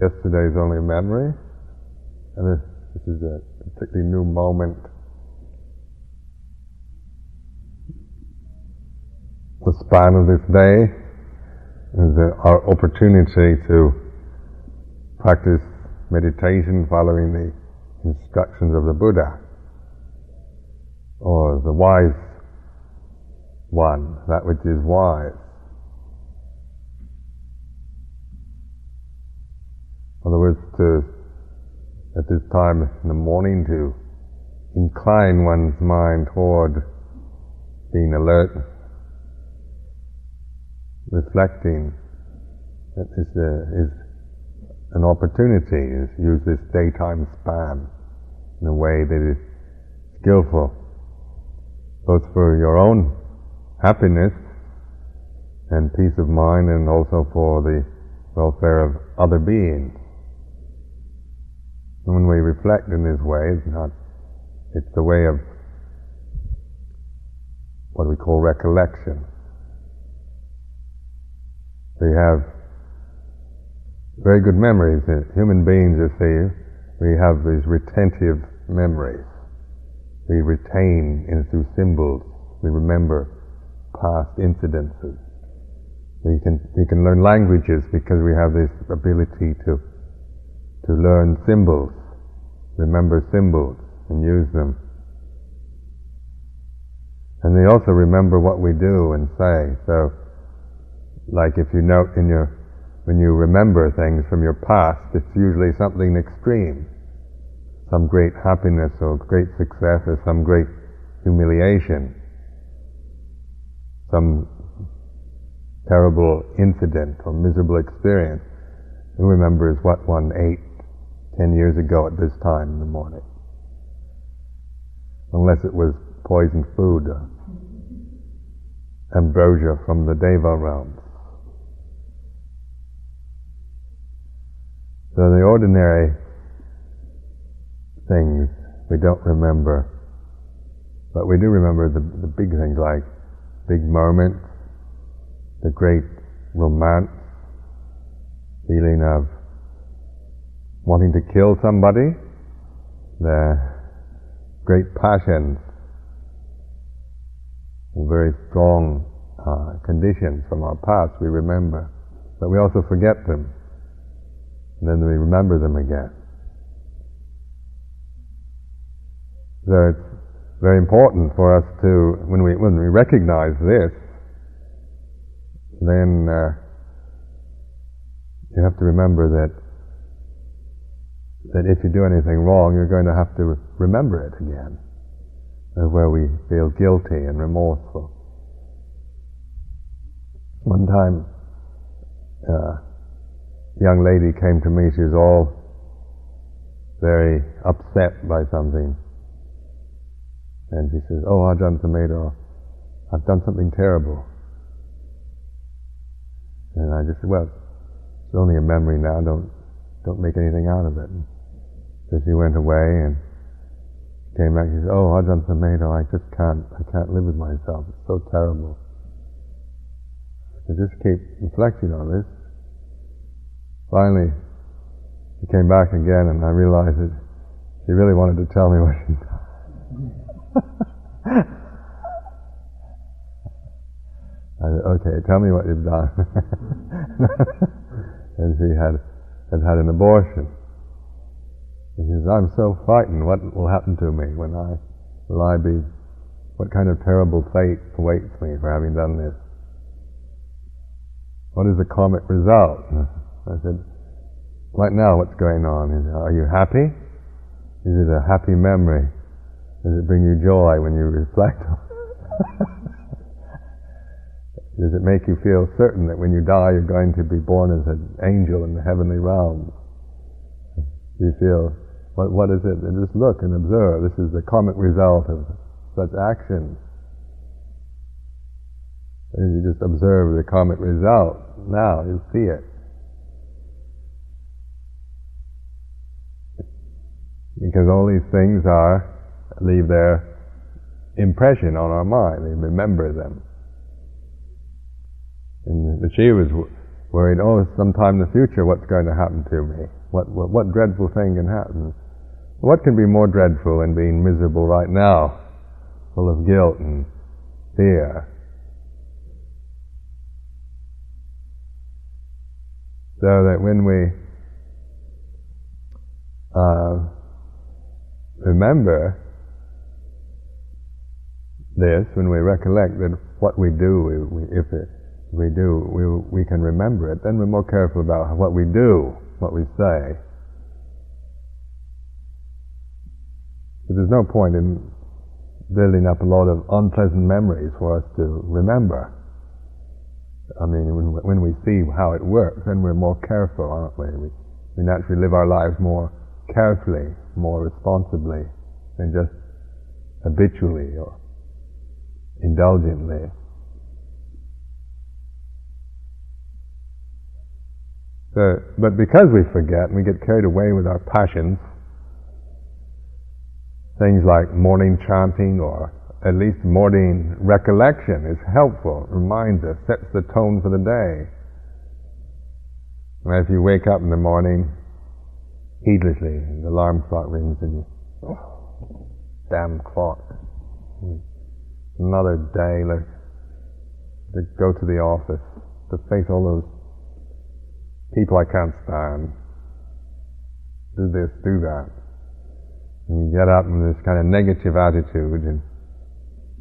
Yesterday is only a memory, and this, this is a particularly new moment. The span of this day is our opportunity to practice meditation following the instructions of the Buddha or the wise one, that which is wise. In other words, to, at this time in the morning, to incline one's mind toward being alert, reflecting, is, uh, is an opportunity, is use this daytime span in a way that is skillful, both for your own happiness and peace of mind and also for the welfare of other beings. When we reflect in this way, it's not, it's the way of what we call recollection. We have very good memories. Human beings, you see, we have these retentive memories. We retain in through symbols. We remember past incidences. We can, we can learn languages because we have this ability to, to learn symbols, remember symbols and use them. And they also remember what we do and say. So, like if you note in your, when you remember things from your past, it's usually something extreme. Some great happiness or great success or some great humiliation some terrible incident or miserable experience, who remembers what one ate ten years ago at this time in the morning? Unless it was poisoned food, uh, ambrosia from the Deva realms. So the ordinary things we don't remember, but we do remember the, the big things like big moments, the great romance, feeling of wanting to kill somebody, the great passions, very strong uh, conditions from our past we remember, but we also forget them, and then we remember them again. So it's very important for us to, when we, when we recognize this, then uh, you have to remember that that if you do anything wrong, you're going to have to remember it again, where we feel guilty and remorseful. One time, uh, a young lady came to me. She was all very upset by something and she says, Oh, Ajahn Sumedho, I've done something terrible. And I just said, Well, it's only a memory now, don't, don't make anything out of it. So she went away and came back, she said, Oh, Ajahn Sumedho, I just can't, I can't live with myself. It's so terrible. I just keep reflecting on this. Finally, she came back again and I realized that she really wanted to tell me what she'd done. I said, okay, tell me what you've done. and she had, had had an abortion. She says, I'm so frightened. What will happen to me when I, will I be, what kind of terrible fate awaits me for having done this? What is the karmic result? I said, right now what's going on? Said, Are you happy? Is it a happy memory? Does it bring you joy when you reflect on it? Does it make you feel certain that when you die you're going to be born as an angel in the heavenly realms? Do you feel, what, what is it? And just look and observe. This is the karmic result of such actions. And you just observe the karmic result, now you see it. Because all these things are leave their impression on our mind. We remember them. And the was worried, oh, sometime in the future what's going to happen to me? What, what, what dreadful thing can happen? What can be more dreadful than being miserable right now, full of guilt and fear? So that when we uh, remember this, when we recollect that what we do, we, we, if it, we do, we, we can remember it, then we're more careful about what we do, what we say. But there's no point in building up a lot of unpleasant memories for us to remember. I mean, when, when we see how it works, then we're more careful, aren't we? we? We naturally live our lives more carefully, more responsibly than just habitually or indulgently. So, but because we forget and we get carried away with our passions, things like morning chanting or at least morning recollection is helpful, reminds us, sets the tone for the day. And if you wake up in the morning heedlessly, the alarm clock rings and you, oh, damn clock. Another day, like, to go to the office, to face all those people I can't stand. Do this, do that. And you get up in this kind of negative attitude and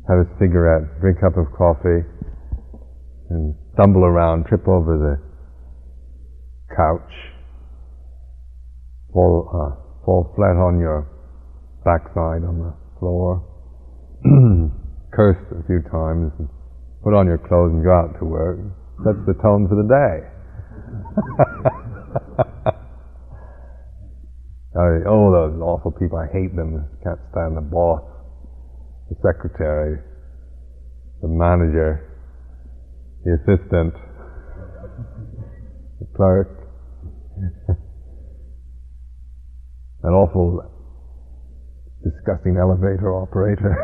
have a cigarette, drink a cup of coffee, and stumble around, trip over the couch, fall, uh, fall flat on your backside on the floor, curse a few times, and put on your clothes and go out to work. That's the tone for the day. oh, those awful people, I hate them. Can't stand the boss the secretary, the manager, the assistant, the clerk, an awful, disgusting elevator operator.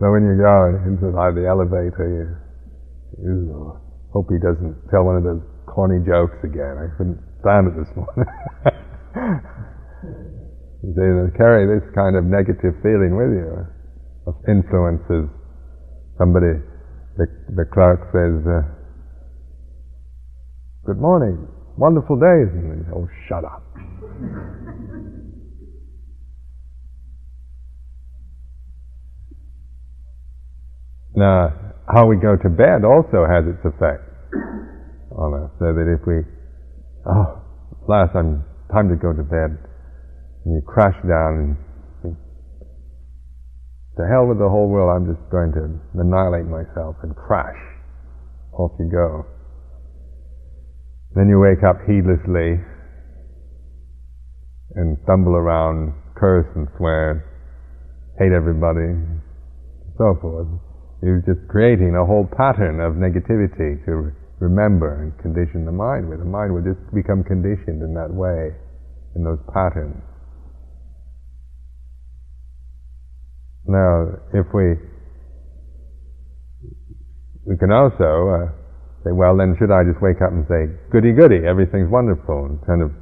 so when you go inside the elevator, you, you hope he doesn't tell one of those corny jokes again. I couldn't stand it this morning. You They carry this kind of negative feeling with you of influences. Somebody, the, the clerk says, uh, "Good morning, wonderful day," and oh, shut up. now, how we go to bed also has its effect on us. So that if we, oh, last time, time to go to bed and you crash down and think, to hell with the whole world, I'm just going to annihilate myself and crash. Off you go. Then you wake up heedlessly and stumble around, curse and swear, hate everybody, so forth. You're just creating a whole pattern of negativity to remember and condition the mind with. The mind will just become conditioned in that way, in those patterns. Now, if we we can also uh, say, well, then should I just wake up and say, goody goody, everything's wonderful, and kind of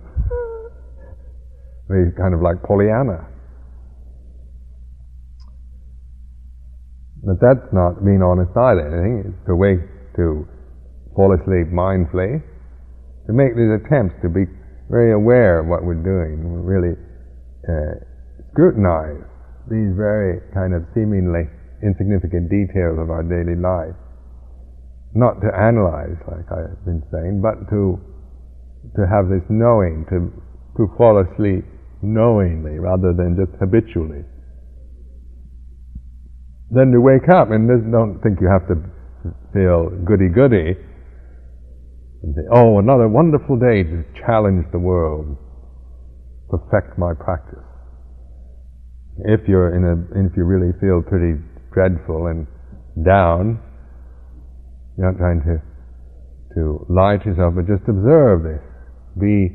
be kind of like Pollyanna. But that's not being honest either. I it's to wake, to fall asleep mindfully, to make these attempts to be very aware of what we're doing, really uh, scrutinize these very kind of seemingly insignificant details of our daily life. Not to analyze, like I've been saying, but to to have this knowing, to to fall asleep knowingly rather than just habitually. Then to wake up and don't think you have to feel goody goody and say, oh, another wonderful day to challenge the world, perfect my practice if you're in a, if you really feel pretty dreadful and down, you're not trying to to lie to yourself, but just observe this. Be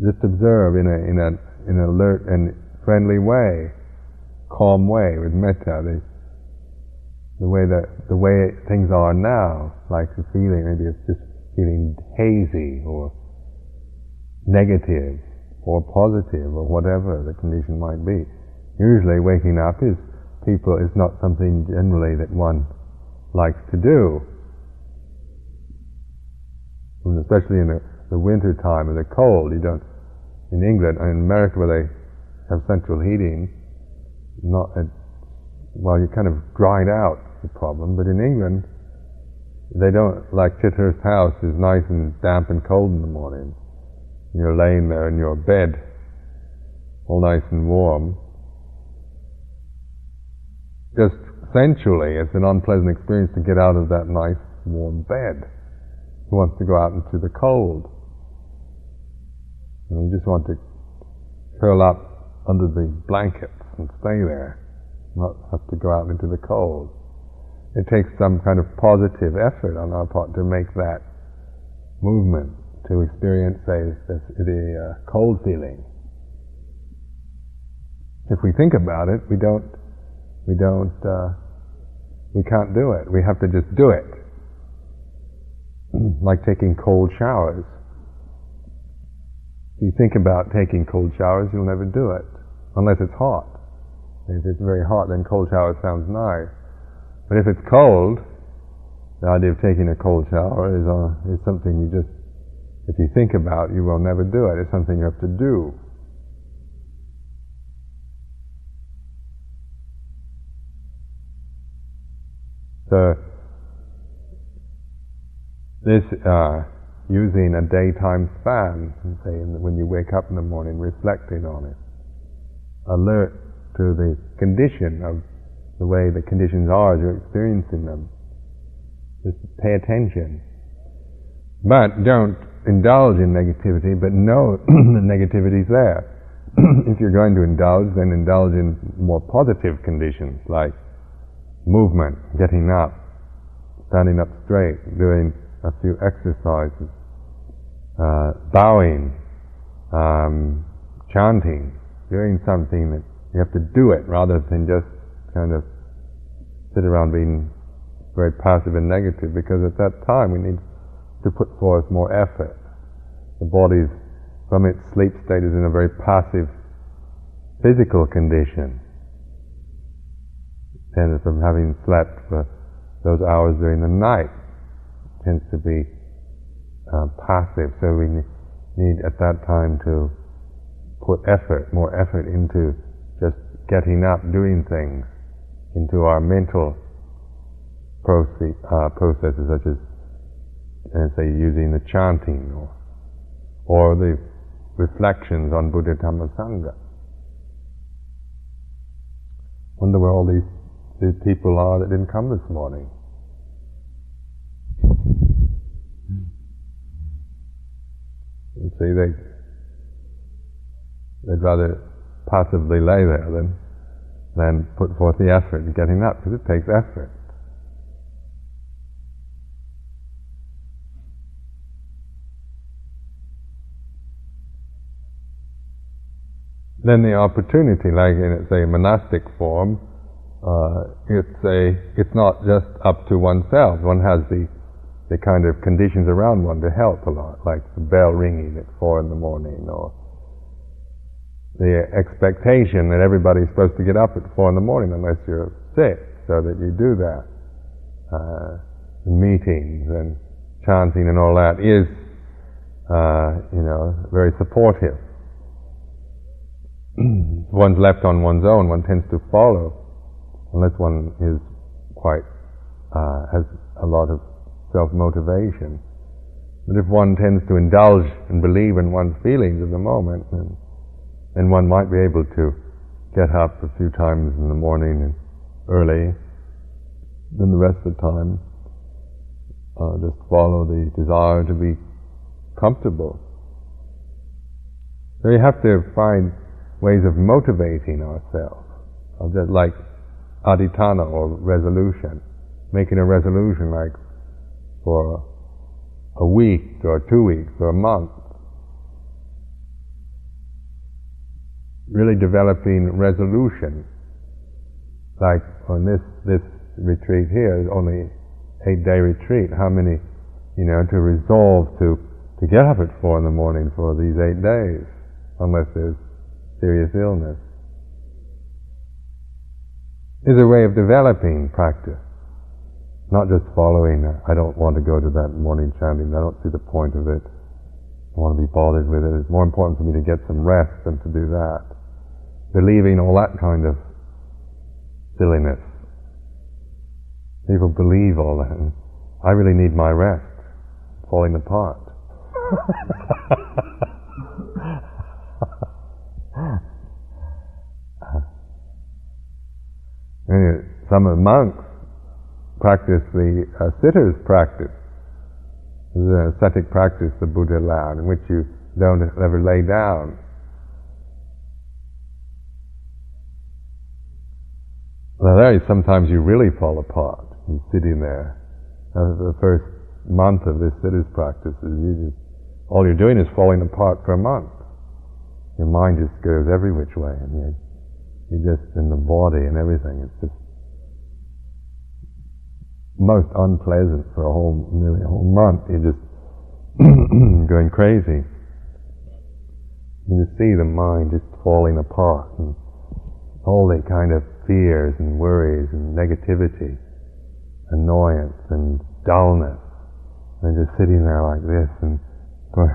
just observe in a in a in an alert and friendly way, calm way with metta. The, the way that the way things are now, like the feeling, maybe it's just feeling hazy or negative or positive or whatever the condition might be. Usually waking up is people is not something generally that one likes to do. And especially in the, the winter time and the cold, you don't in England and in America where they have central heating, not well you kind of dried out the problem. But in England, they don't like Chithurst House is nice and damp and cold in the morning. You're laying there in your bed, all nice and warm. Just sensually, it's an unpleasant experience to get out of that nice warm bed. Who wants to go out into the cold? And you just want to curl up under the blankets and stay there, not have to go out into the cold it takes some kind of positive effort on our part to make that movement, to experience, say, the, the uh, cold feeling. If we think about it, we don't, we don't, uh, we can't do it. We have to just do it. like taking cold showers. If you think about taking cold showers, you'll never do it, unless it's hot. If it's very hot, then cold showers sounds nice. But if it's cold, the idea of taking a cold shower is, uh, is something you just, if you think about, you will never do it. It's something you have to do. So, this uh, using a daytime span, say when you wake up in the morning, reflecting on it, alert to the condition of the way the conditions are as you're experiencing them. Just pay attention. But don't indulge in negativity, but know the negativity is there. if you're going to indulge, then indulge in more positive conditions like movement, getting up, standing up straight, doing a few exercises, uh, bowing, um, chanting, doing something that you have to do it rather than just kind of sit around being very passive and negative because at that time we need to put forth more effort. The body, from its sleep state, is in a very passive physical condition. And from having slept for those hours during the night, tends to be uh, passive. So we need at that time to put effort, more effort into just getting up, doing things into our mental proce- uh, processes, such as, uh, say, using the chanting or, or the reflections on Buddha Dhamma Sangha. Wonder where all these, these people are that didn't come this morning. You see, they, they'd rather passively lay there than then put forth the effort in getting up, because it takes effort. Then the opportunity, like in a monastic form, uh, it's a it's not just up to oneself. One has the the kind of conditions around one to help a lot, like the bell ringing at four in the morning, or the expectation that everybody's supposed to get up at four in the morning unless you're sick, so that you do that. Uh, meetings and chanting and all that is, uh, you know, very supportive. one's left on one's own, one tends to follow, unless one is quite uh, has a lot of self-motivation. But if one tends to indulge and believe in one's feelings of the moment, then then one might be able to get up a few times in the morning and early, then the rest of the time uh, just follow the desire to be comfortable. So you have to find ways of motivating ourselves, just like adhitthana or resolution, making a resolution like for a week or two weeks or a month really developing resolution. Like on this, this retreat here is only eight day retreat. How many, you know, to resolve to, to get up at four in the morning for these eight days, unless there's serious illness, is a way of developing practice. Not just following, I don't want to go to that morning chanting, I don't see the point of it. I want to be bothered with it. It's more important for me to get some rest than to do that. Believing all that kind of silliness. People believe all that. I really need my rest. Falling apart. Some of the monks practice the uh, sitter's practice, the ascetic practice the Buddha allowed, in which you don't ever lay down. There, sometimes you really fall apart. You're sitting there. Uh, the first month of this sitter's practice is you just, all you're doing is falling apart for a month. Your mind just goes every which way, and you're, you're just in the body and everything. It's just most unpleasant for a whole, nearly a whole month. You're just going crazy. You just see the mind just falling apart and all the kind of fears and worries and negativity, annoyance and dullness, and just sitting there like this and going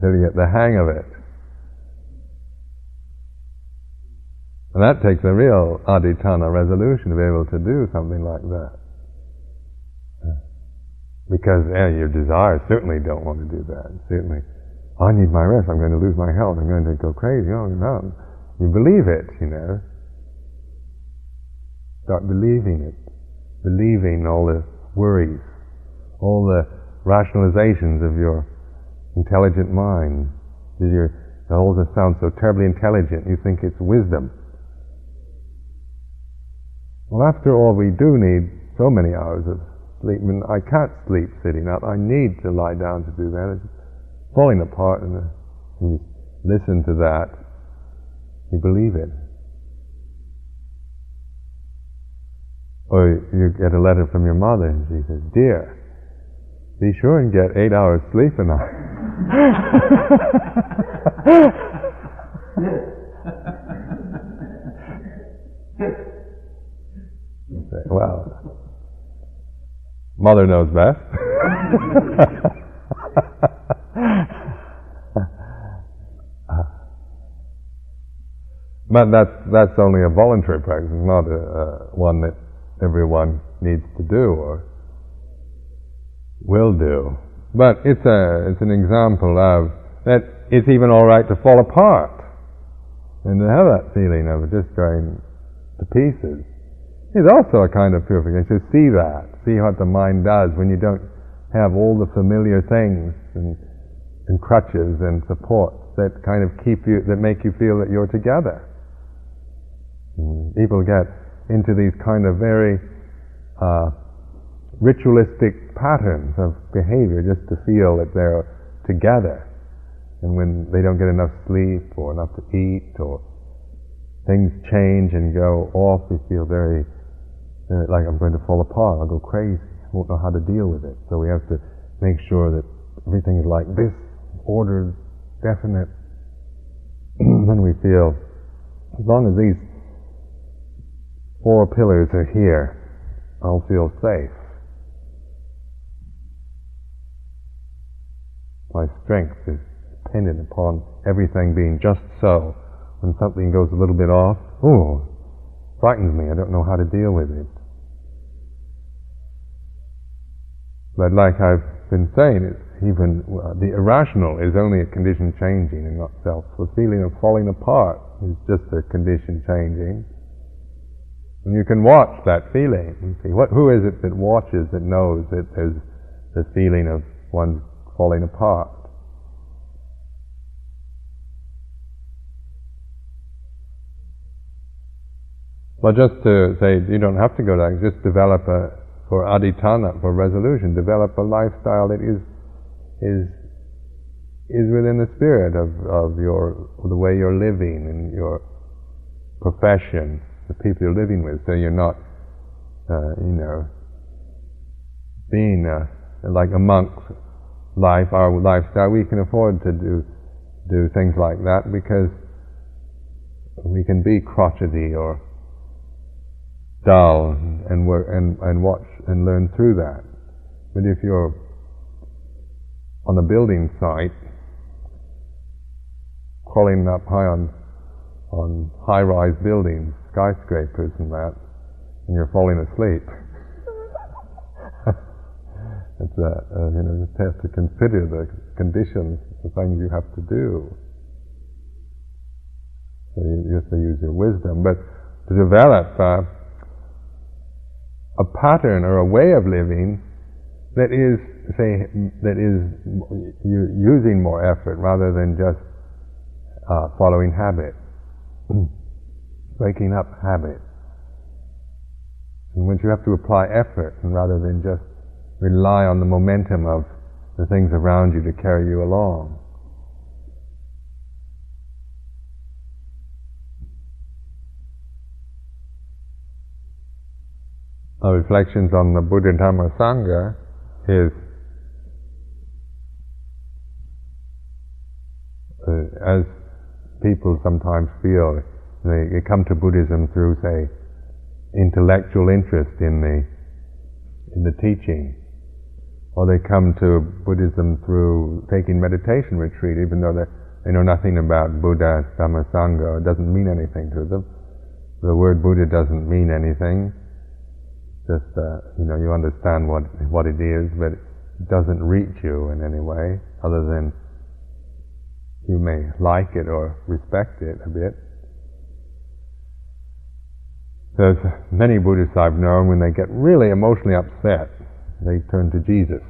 till you get the hang of it. And that takes a real adhitthana resolution to be able to do something like that. Because your desires certainly don't want to do that. Certainly I need my rest, I'm going to lose my health, I'm going to go crazy. Oh, no. You believe it, you know. Start believing it. Believing all the worries, all the rationalizations of your intelligent mind. Your, all just sounds so terribly intelligent, you think it's wisdom. Well, after all, we do need so many hours of sleep. I mean, I can't sleep sitting up. I need to lie down to do that falling apart, uh, and, you listen to that, you believe it. Or you get a letter from your mother, and she says, "Dear, be sure and get eight hours sleep a night." say, well, mother knows best. But that's, that's only a voluntary practice, not a, uh, one that everyone needs to do or will do. But it's, a, it's an example of that it's even alright to fall apart and to have that feeling of just going to pieces. It's also a kind of purification. To see that, see what the mind does when you don't have all the familiar things and, and crutches and supports that kind of keep you, that make you feel that you're together. People get into these kind of very uh, ritualistic patterns of behavior just to feel that they're together. And when they don't get enough sleep or enough to eat or things change and go off, we feel very, very like I'm going to fall apart, I'll go crazy, I won't know how to deal with it. So we have to make sure that everything is like this, ordered, definite. then we feel, as long as these four pillars are here, I'll feel safe. My strength is dependent upon everything being just so. When something goes a little bit off, oh, frightens me. I don't know how to deal with it. But like I've been saying, it's even uh, the irrational is only a condition changing and not self. The feeling of falling apart is just a condition changing. And you can watch that feeling and see what, who is it that watches that knows that there's the feeling of one falling apart. Well, just to say, you don't have to go there. Just develop a for adhitthana, for resolution. Develop a lifestyle that is is is within the spirit of, of your the way you're living and your profession, the people you're living with, so you're not, uh, you know, being uh, like a monk's life, our lifestyle. We can afford to do do things like that because we can be crotchety or dull and work and, and watch and learn through that. But if you're on a building site, crawling up high on on high-rise buildings, skyscrapers and that, and you're falling asleep. it's a, uh, you know, you have to consider the conditions, the things you have to do. So you, you have to use your wisdom, but to develop uh, a pattern or a way of living that is, say, that is using more effort rather than just uh, following habit, breaking up habit. And once you have to apply effort, and rather than just rely on the momentum of the things around you to carry you along. Our reflections on the Buddha Dhamma Sangha is as people sometimes feel they, they come to Buddhism through, say, intellectual interest in the in the teaching, or they come to Buddhism through taking meditation retreat, even though they know nothing about Buddha, Dhamma, Sangha, it doesn't mean anything to them. The word Buddha doesn't mean anything. Just uh, you know, you understand what what it is, but it doesn't reach you in any way, other than you may like it or respect it a bit. There's many Buddhists I've known, when they get really emotionally upset, they turn to Jesus.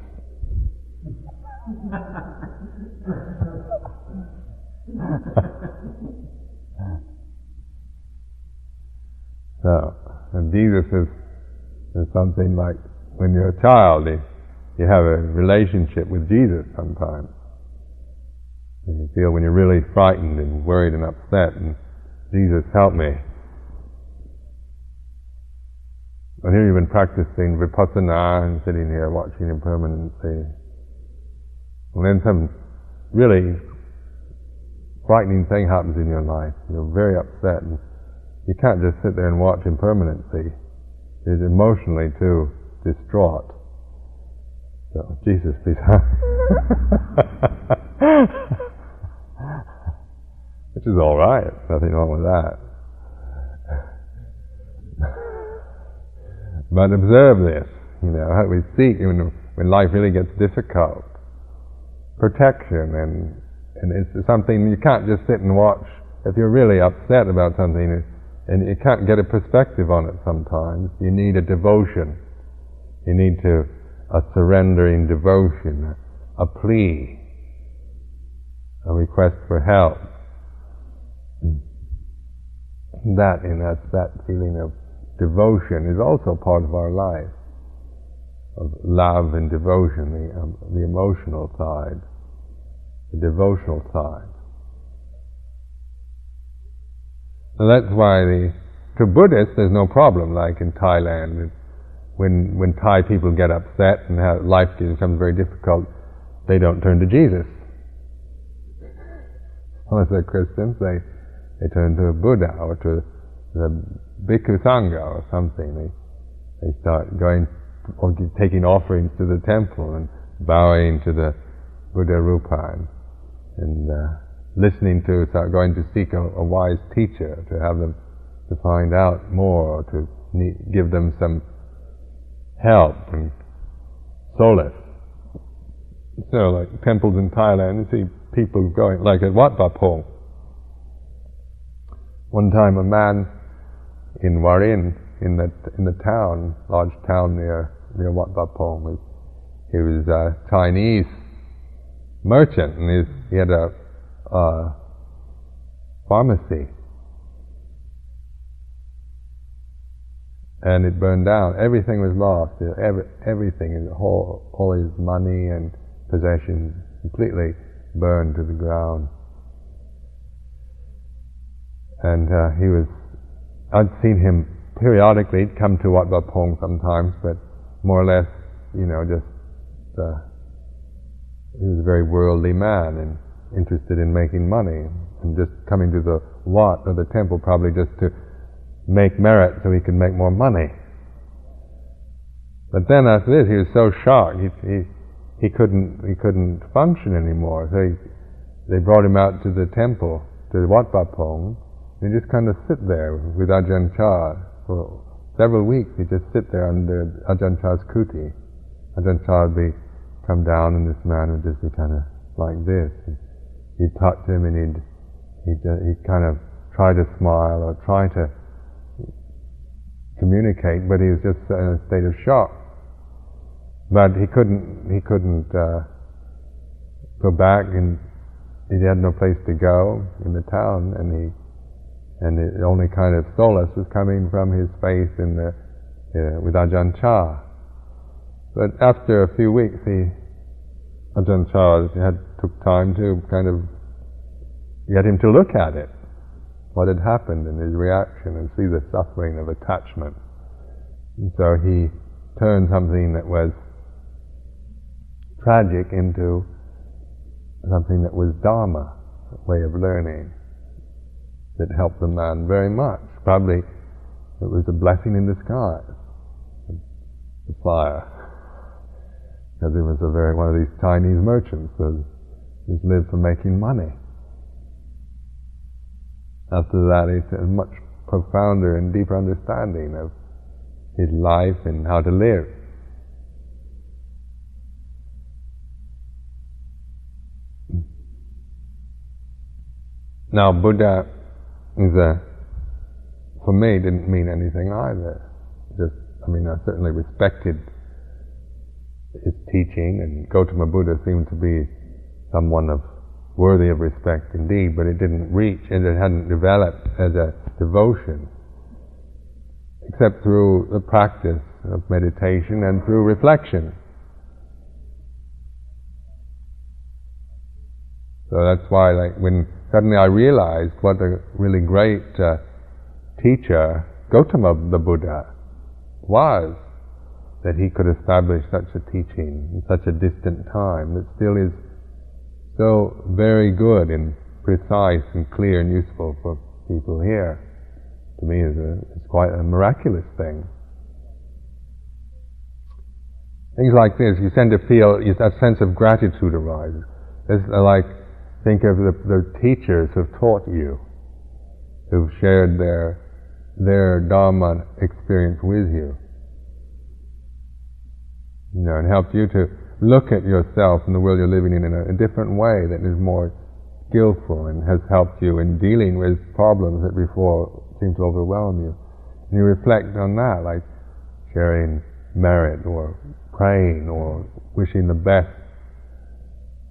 so, and Jesus is, is something like when you're a child, you you have a relationship with Jesus sometimes. You feel when you're really frightened and worried and upset, and Jesus, help me. And here you've been practicing vipassana and sitting here watching impermanency. And then some really frightening thing happens in your life. You're very upset and you can't just sit there and watch impermanency. You're emotionally too distraught. So, Jesus, please. Which is alright, nothing wrong with that. But observe this, you know, how we seek when, when life really gets difficult. Protection and, and it's something you can't just sit and watch. If you're really upset about something and you can't get a perspective on it sometimes, you need a devotion. You need to, a surrendering devotion, a plea, a request for help. That, in us, that feeling of devotion is also part of our life, of love and devotion, the, um, the emotional side, the devotional side. So that's why the, to Buddhists there's no problem, like in Thailand, when, when Thai people get upset and how life becomes very difficult, they don't turn to Jesus. Unless they're Christians, they, they turn to a Buddha or to the bhikkhu sangha or something. They they start going or taking offerings to the temple and bowing to the Buddha Rupa and, and uh, listening to, start going to seek a, a, wise teacher to have them to find out more, to need, give them some help and solace. So, like temples in Thailand, you see people going, like at Wat Pong. One time a man in Warin, in the in the town, large town near near Wat Pong. Was, he was a Chinese merchant, and he had a, a pharmacy, and it burned down. Everything was lost. Every, everything, whole all his money and possessions, completely burned to the ground. And uh, he was I'd seen him periodically come to Wat Pong sometimes, but more or less, you know, just uh, he was a very worldly man and interested in making money and just coming to the Wat or the temple probably just to make merit so he could make more money. But then after this, he was so shocked he he, he couldn't he couldn't function anymore. So he, they brought him out to the temple to Wat Pong, and he just kind of sit there with Ajahn Chah for several weeks. He'd just sit there under Ajahn Chah's kuti. Ajahn Chah would be come down, and this man would just be kind of like this. He'd touch him, and he'd he'd, uh, he'd kind of try to smile or try to communicate, but he was just in a state of shock. But he couldn't he couldn't uh, go back, and he had no place to go in the town, and he and the only kind of solace was coming from his faith in the uh, with Ajahn Chah. But after a few weeks, he Ajahn Chah had took time to kind of get him to look at it, what had happened in his reaction, and see the suffering of attachment. And so he turned something that was tragic into something that was Dharma, a way of learning, that helped the man very much. Probably it was a blessing in disguise, the fire. Because he was a very one of these Chinese merchants that just lived for making money. After that, he had a much profounder and deeper understanding of his life and how to live. Now, Buddha a, for me, didn't mean anything either. Just, I mean, I certainly respected his teaching, and Gautama Buddha seemed to be someone of worthy of respect indeed, but it didn't reach and it hadn't developed as a devotion, except through the practice of meditation and through reflection. So that's why, like, when suddenly I realized what a really great uh, teacher Gautama the Buddha was, that he could establish such a teaching in such a distant time that still is so very good and precise and clear and useful for people here. To me, is a, it's quite a miraculous thing. Things like this, you tend to feel that sense of gratitude arises. It's like think of the, the teachers who've taught you, who've shared their their Dharma experience with you you know, and helped you to look at yourself and the world you're living in in a, a different way that is more skillful and has helped you in dealing with problems that before seemed to overwhelm you. And you reflect on that, like sharing merit or praying or wishing the best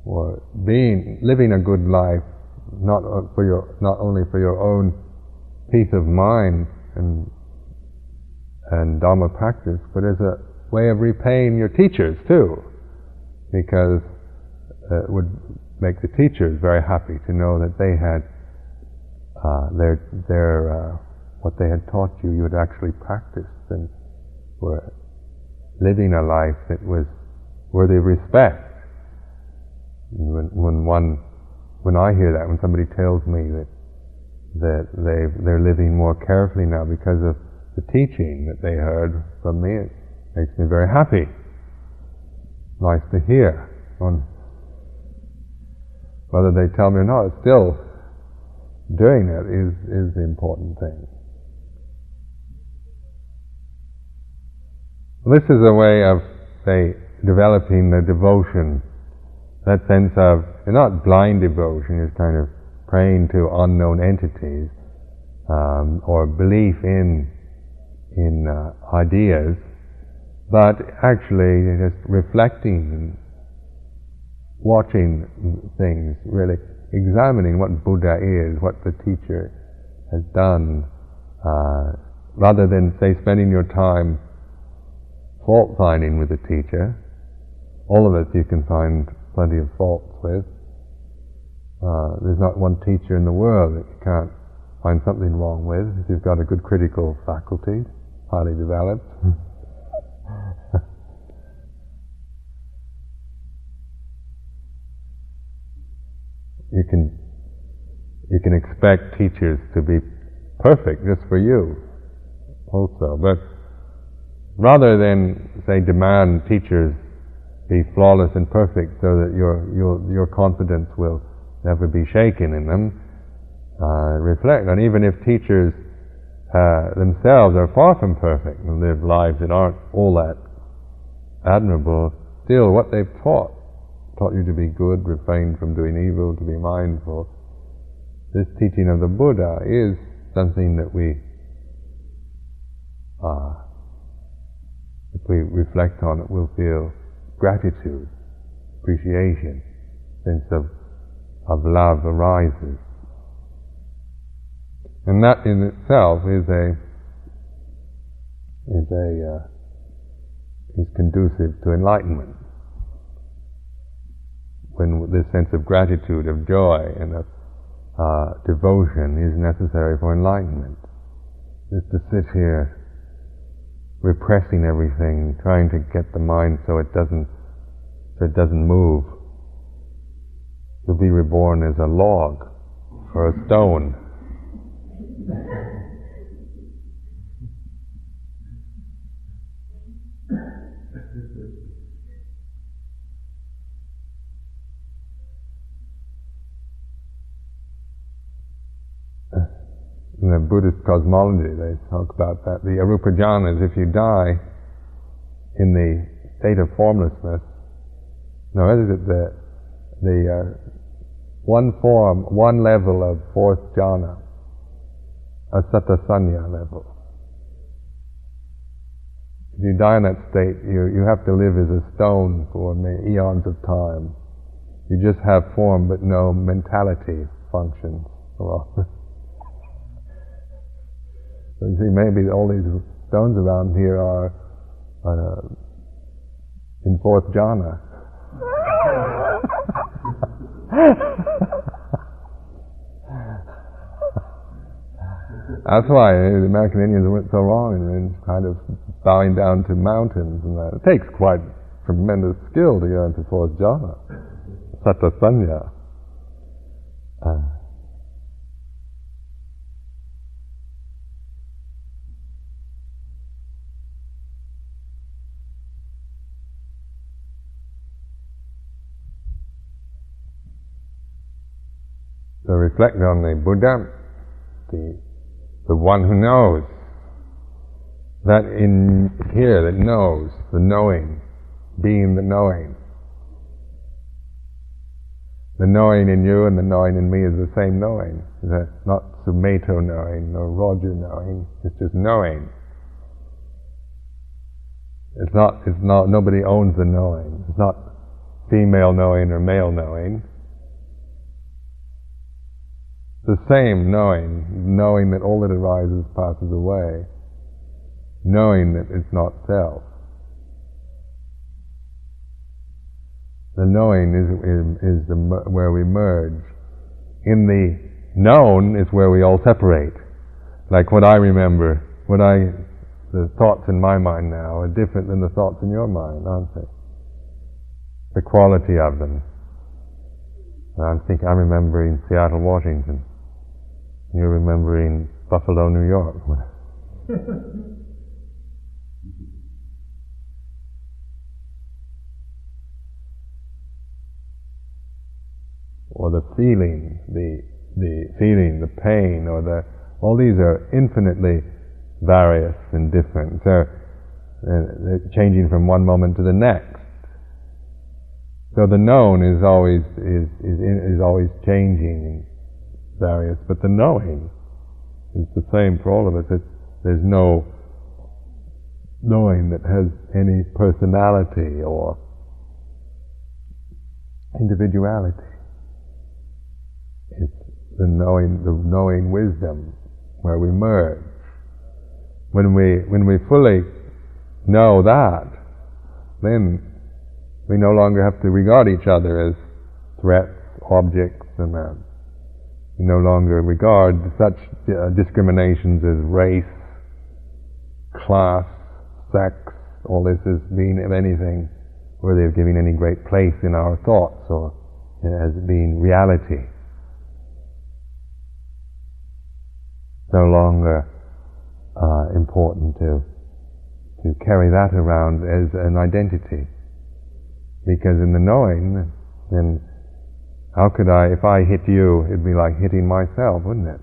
or being, living a good life, not for your, not only for your own peace of mind and, and Dharma practice, but as a way of repaying your teachers too, because it would make the teachers very happy to know that they had uh, their their uh, what they had taught you, you had actually practiced and were living a life that was worthy of respect. When, when one, when I hear that, when somebody tells me that that they they're living more carefully now because of the teaching that they heard from me, it makes me very happy. Nice to hear. On whether they tell me or not, still doing it is, is the important thing. This is a way of, say, developing the devotion, that sense of, not blind devotion, it's kind of praying to unknown entities, um, or belief in, in uh, ideas, but actually just reflecting and watching things, really examining what Buddha is, what the teacher has done, uh, rather than say spending your time fault finding with the teacher. All of us you can find plenty of faults with. Uh, there's not one teacher in the world that you can't find something wrong with, if you've got a good critical faculty, highly developed, you can you can expect teachers to be perfect just for you also. But rather than say demand teachers be flawless and perfect so that your your your confidence will never be shaken in them, uh, reflect on even if teachers uh, themselves are far from perfect and live lives that aren't all that admirable, still what they've taught taught you to be good, refrain from doing evil, to be mindful. This teaching of the Buddha is something that we, uh, if we reflect on it, we'll feel gratitude, appreciation, sense of, of love arises. And that in itself is a is a uh, is conducive to enlightenment when this sense of gratitude, of joy, and of uh, devotion is necessary for enlightenment. Just to sit here repressing everything, trying to get the mind so it doesn't so it doesn't move. You'll be reborn as a log or a stone. In the Buddhist cosmology, they talk about that. The arupa jhanas, if you die in the state of formlessness, no, is it the, the uh, one form, one level of fourth jhana, a satasanya level. If you die in that state, you, you have to live as a stone for eons of time. You just have form but no mentality functions. So you see, maybe all these stones around here are uh, in fourth jhana. That's why the American Indians went so wrong in kind of bowing down to mountains and that. It takes quite tremendous skill to get into fourth jhana, satasanya. Uh, So reflect on the Buddha, the, the one who knows. That in here that knows, the knowing, being the knowing. The knowing in you and the knowing in me is the same knowing. It's not Sumedho knowing or Roger knowing. It's just knowing. It's not, it's not, nobody owns the knowing. It's not female knowing or male knowing the same knowing, knowing that all that arises passes away, knowing that it's not self. The knowing is, is, is the, where we merge. In the known is where we all separate. Like what I remember, what I, the thoughts in my mind now are different than the thoughts in your mind, aren't they? The quality of them. I'm thinking, I'm remembering Seattle, Washington. You're remembering Buffalo, New York. or the feeling, the the feeling, the pain, or the all these are infinitely various and different. So uh, they're changing from one moment to the next. So the known is always is is, is always changing various, but the knowing is the same for all of us. It's, there's no knowing that has any personality or individuality. It's the knowing, the knowing wisdom where we merge. When we, when we fully know that, then we no longer have to regard each other as threats, objects, and that We no longer regard such uh, discriminations as race, class, sex, all this as being of anything worthy of giving any great place in our thoughts or as being reality. No longer uh, important to to carry that around as an identity. Because in the knowing, then how could I, if I hit you, it'd be like hitting myself, wouldn't it?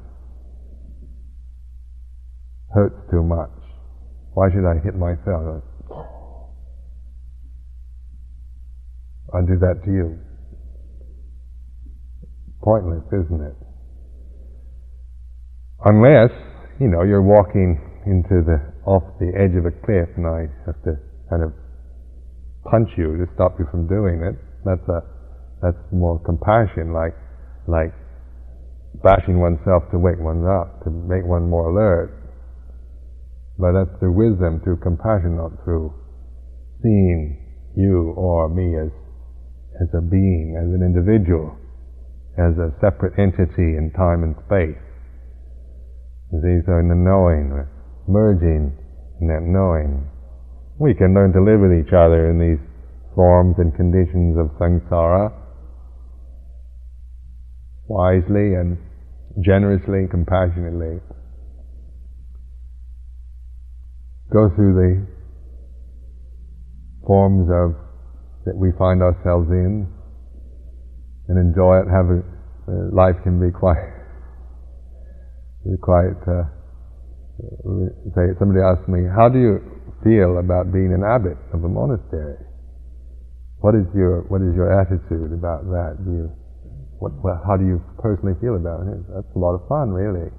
Hurts too much. Why should I hit myself? I'll do that to you. Pointless, isn't it? Unless, you know, you're walking into the off the edge of a cliff and I have to kind of punch you to stop you from doing it. That's a that's more compassion, like like bashing oneself to wake one up, to make one more alert. But that's through wisdom, through compassion, not through seeing you or me as as a being, as an individual, as a separate entity in time and space. These are in the knowing, merging in that knowing. We can learn to live with each other in these forms and conditions of samsara wisely and generously, compassionately. Go through the forms of that we find ourselves in and enjoy it. Have a, uh, life can be quite, quite uh, say, somebody asked me, how do you feel about being an abbot of a monastery? What is your what is your attitude about that? Do you what, what how do you personally feel about it? That's a lot of fun, really.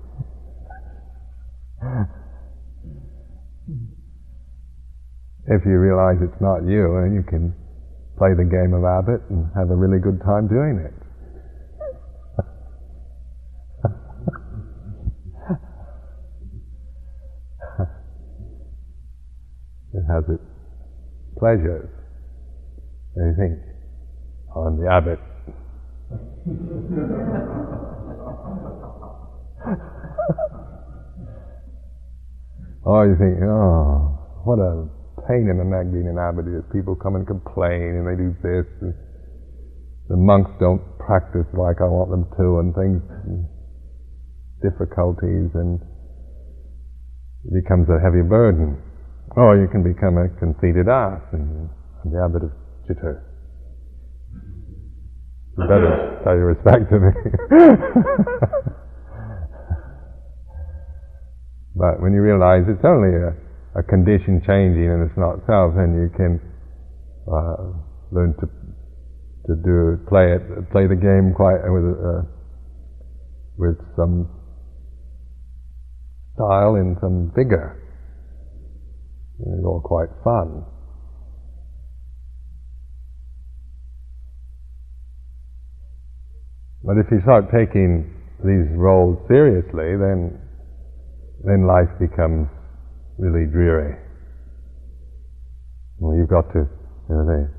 if you realize it's not you, then you can play the game of abbot and have a really good time doing it. It has its pleasures. Think, on the abbot. Or you think, oh, what a pain in the neck being an abbot is. People come and complain and they do this. And the monks don't practice like I want them to and things, and difficulties and it becomes a heavy burden. Or you can become a conceited ass and, the abbot of Chitta. You better pay your respect to me. but when you realize it's only a, a, condition changing and it's not self, then you can uh, learn to to do play it play the game quite with uh, with some style and some vigor. It's all quite fun. But if you start taking these roles seriously, then then life becomes really dreary. Well, you've got to, you know, the,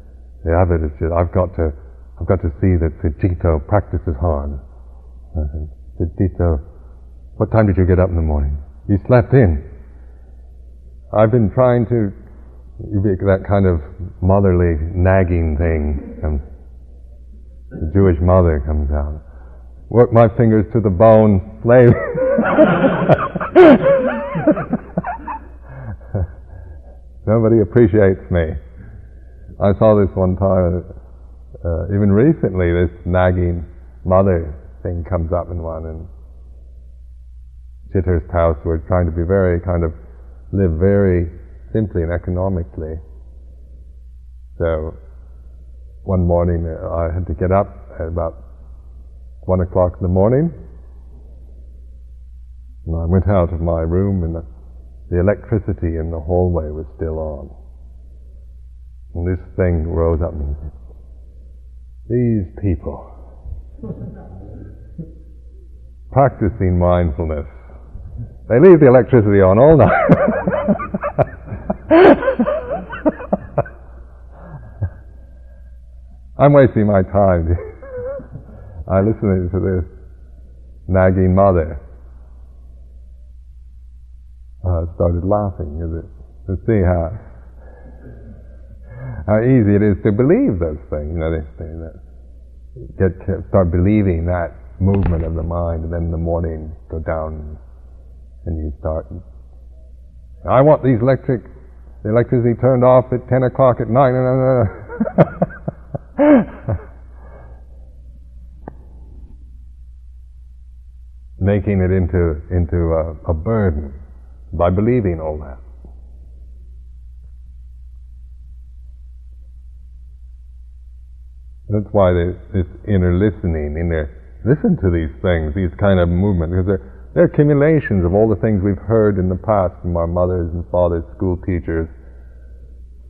the is just, I've got to, I've got to see that Sucitto practices hard. Sucitto, what time did you get up in the morning? You slept in. I've been trying to that kind of motherly nagging thing. Um, the Jewish mother comes out. Work my fingers to the bone, slave. Nobody appreciates me. I saw this one time, uh, even recently, this nagging mother thing comes up in one, and Chithurst house, we're trying to be very kind of live very simply and economically. So one morning uh, I had to get up at about one o'clock in the morning, and I went out of my room, and the, the electricity in the hallway was still on. And this thing rose up and said, These people practicing mindfulness they leave the electricity on all night. I'm wasting my time. I listen to this. nagging mother uh, started laughing it, to see how how easy it is to believe those things. You know, they, that get to start believing that movement of the mind, and then in the morning go down and you start. I want these electric, the electricity turned off at ten o'clock at night. Making it into into a, a burden by believing all that. That's why this inner listening, inner listen to these things, these kind of movements, because they're, they're accumulations of all the things we've heard in the past from our mothers and fathers, school teachers,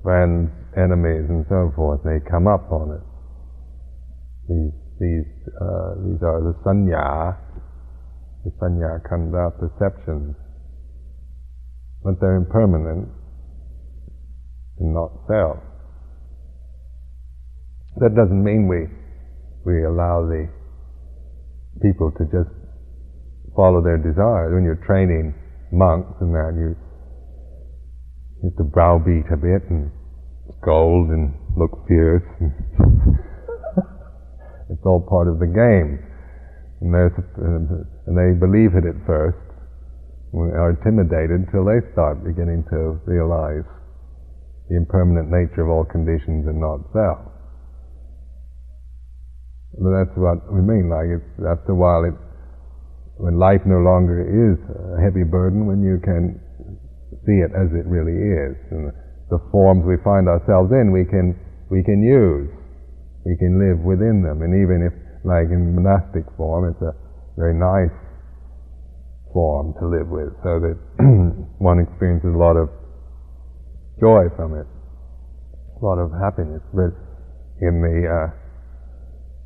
friends, enemies, and so forth. They come up on it. These these uh, these are the sanya, the sanya kanda perceptions, but they're impermanent and not self. That doesn't mean we we allow the people to just follow their desires. When you're training monks and that, you, you have to browbeat a bit and scold and look fierce. it's all part of the game. And, uh, and they believe it at first, are intimidated until they start beginning to realize the impermanent nature of all conditions and not self. But that's what we mean. Like it's after a while, it when life no longer is a heavy burden, when you can see it as it really is, and the forms we find ourselves in, we can we can use, we can live within them, and even if, like in monastic form, it's a very nice form to live with, so that one experiences a lot of joy from it, a lot of happiness. But in the uh,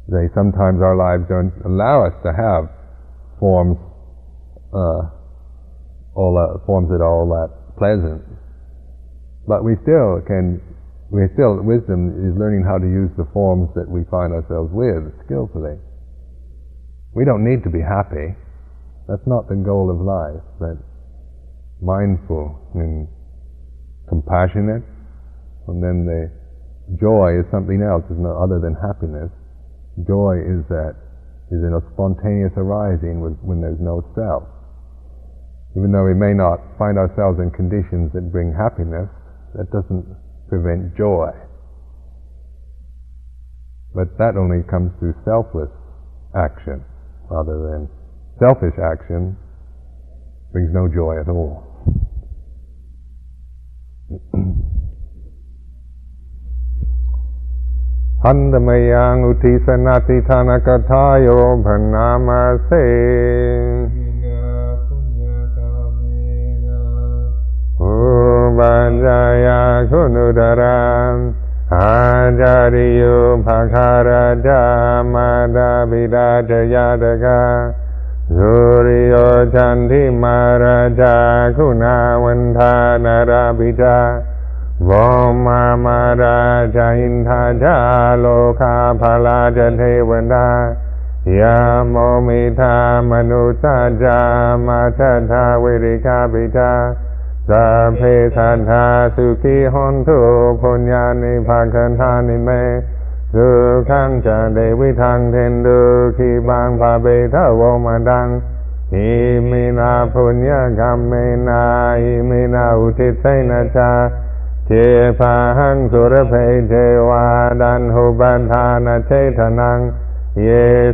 they sometimes our lives don't allow us to have forms, uh, all that, forms that are all that pleasant. But we still can, we still, wisdom is learning how to use the forms that we find ourselves with skillfully. We don't need to be happy. That's not the goal of life, but mindful and compassionate. And then the joy is something else, is no other than happiness. Joy is that is in a spontaneous arising with, when there's no self. Even though we may not find ourselves in conditions that bring happiness, that doesn't prevent joy. But that only comes through selfless action, rather than selfish action brings no joy at all. Handamayan Utisanati Tanakatayo Pranamase ပန္ဇာယခုနုဒရာအာဇာရိယောဖခာရတမာတာပိတာတယတကဇူရိယောသန္တိမာရတခုနာဝန္ဓာနရပိတာဘောမာမာရာဇိန္ဓာဓာလောကဖလာတထေဝနာယာမောမိသာမနုသဇာမာသထဝေရိကပိတာ สัพเพคันธาสุขีหนทุพุญญาณิภาคันธานิเมสุขังจะเดวิทังเทนดูขีบางพาเบทาวมาดังอิมินาพุญญากรรมเมนาอิมินาอุทิศนาชาเทพาหังสุรเพเทวาดันหุบันธานาเชทนัง เย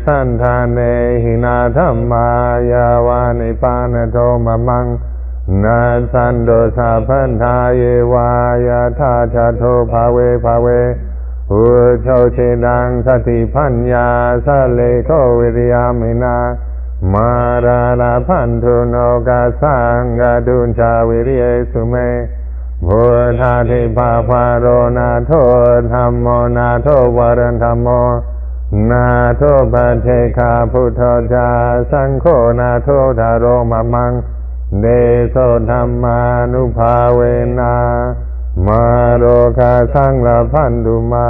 สันธานเนหินาธรรมายาวานิปานโทมมัง นาสันโดสาพันธาเยวายาธาชาโทภาเวภาเวอุโชเชดังสติพัญญาสเลโควิริยามินา มาราลาพันธุโนกาสังกดุนชาวิริยสุเมพุทธาธิภาพารนาโทธรรมโมนาโทวรธรรมโม นาโทปัจเจคาพุทธจาสังโฆนาโทธารมมัง เดโสธรรมานุภาเวนา มาโรคาสังลาพันธุมา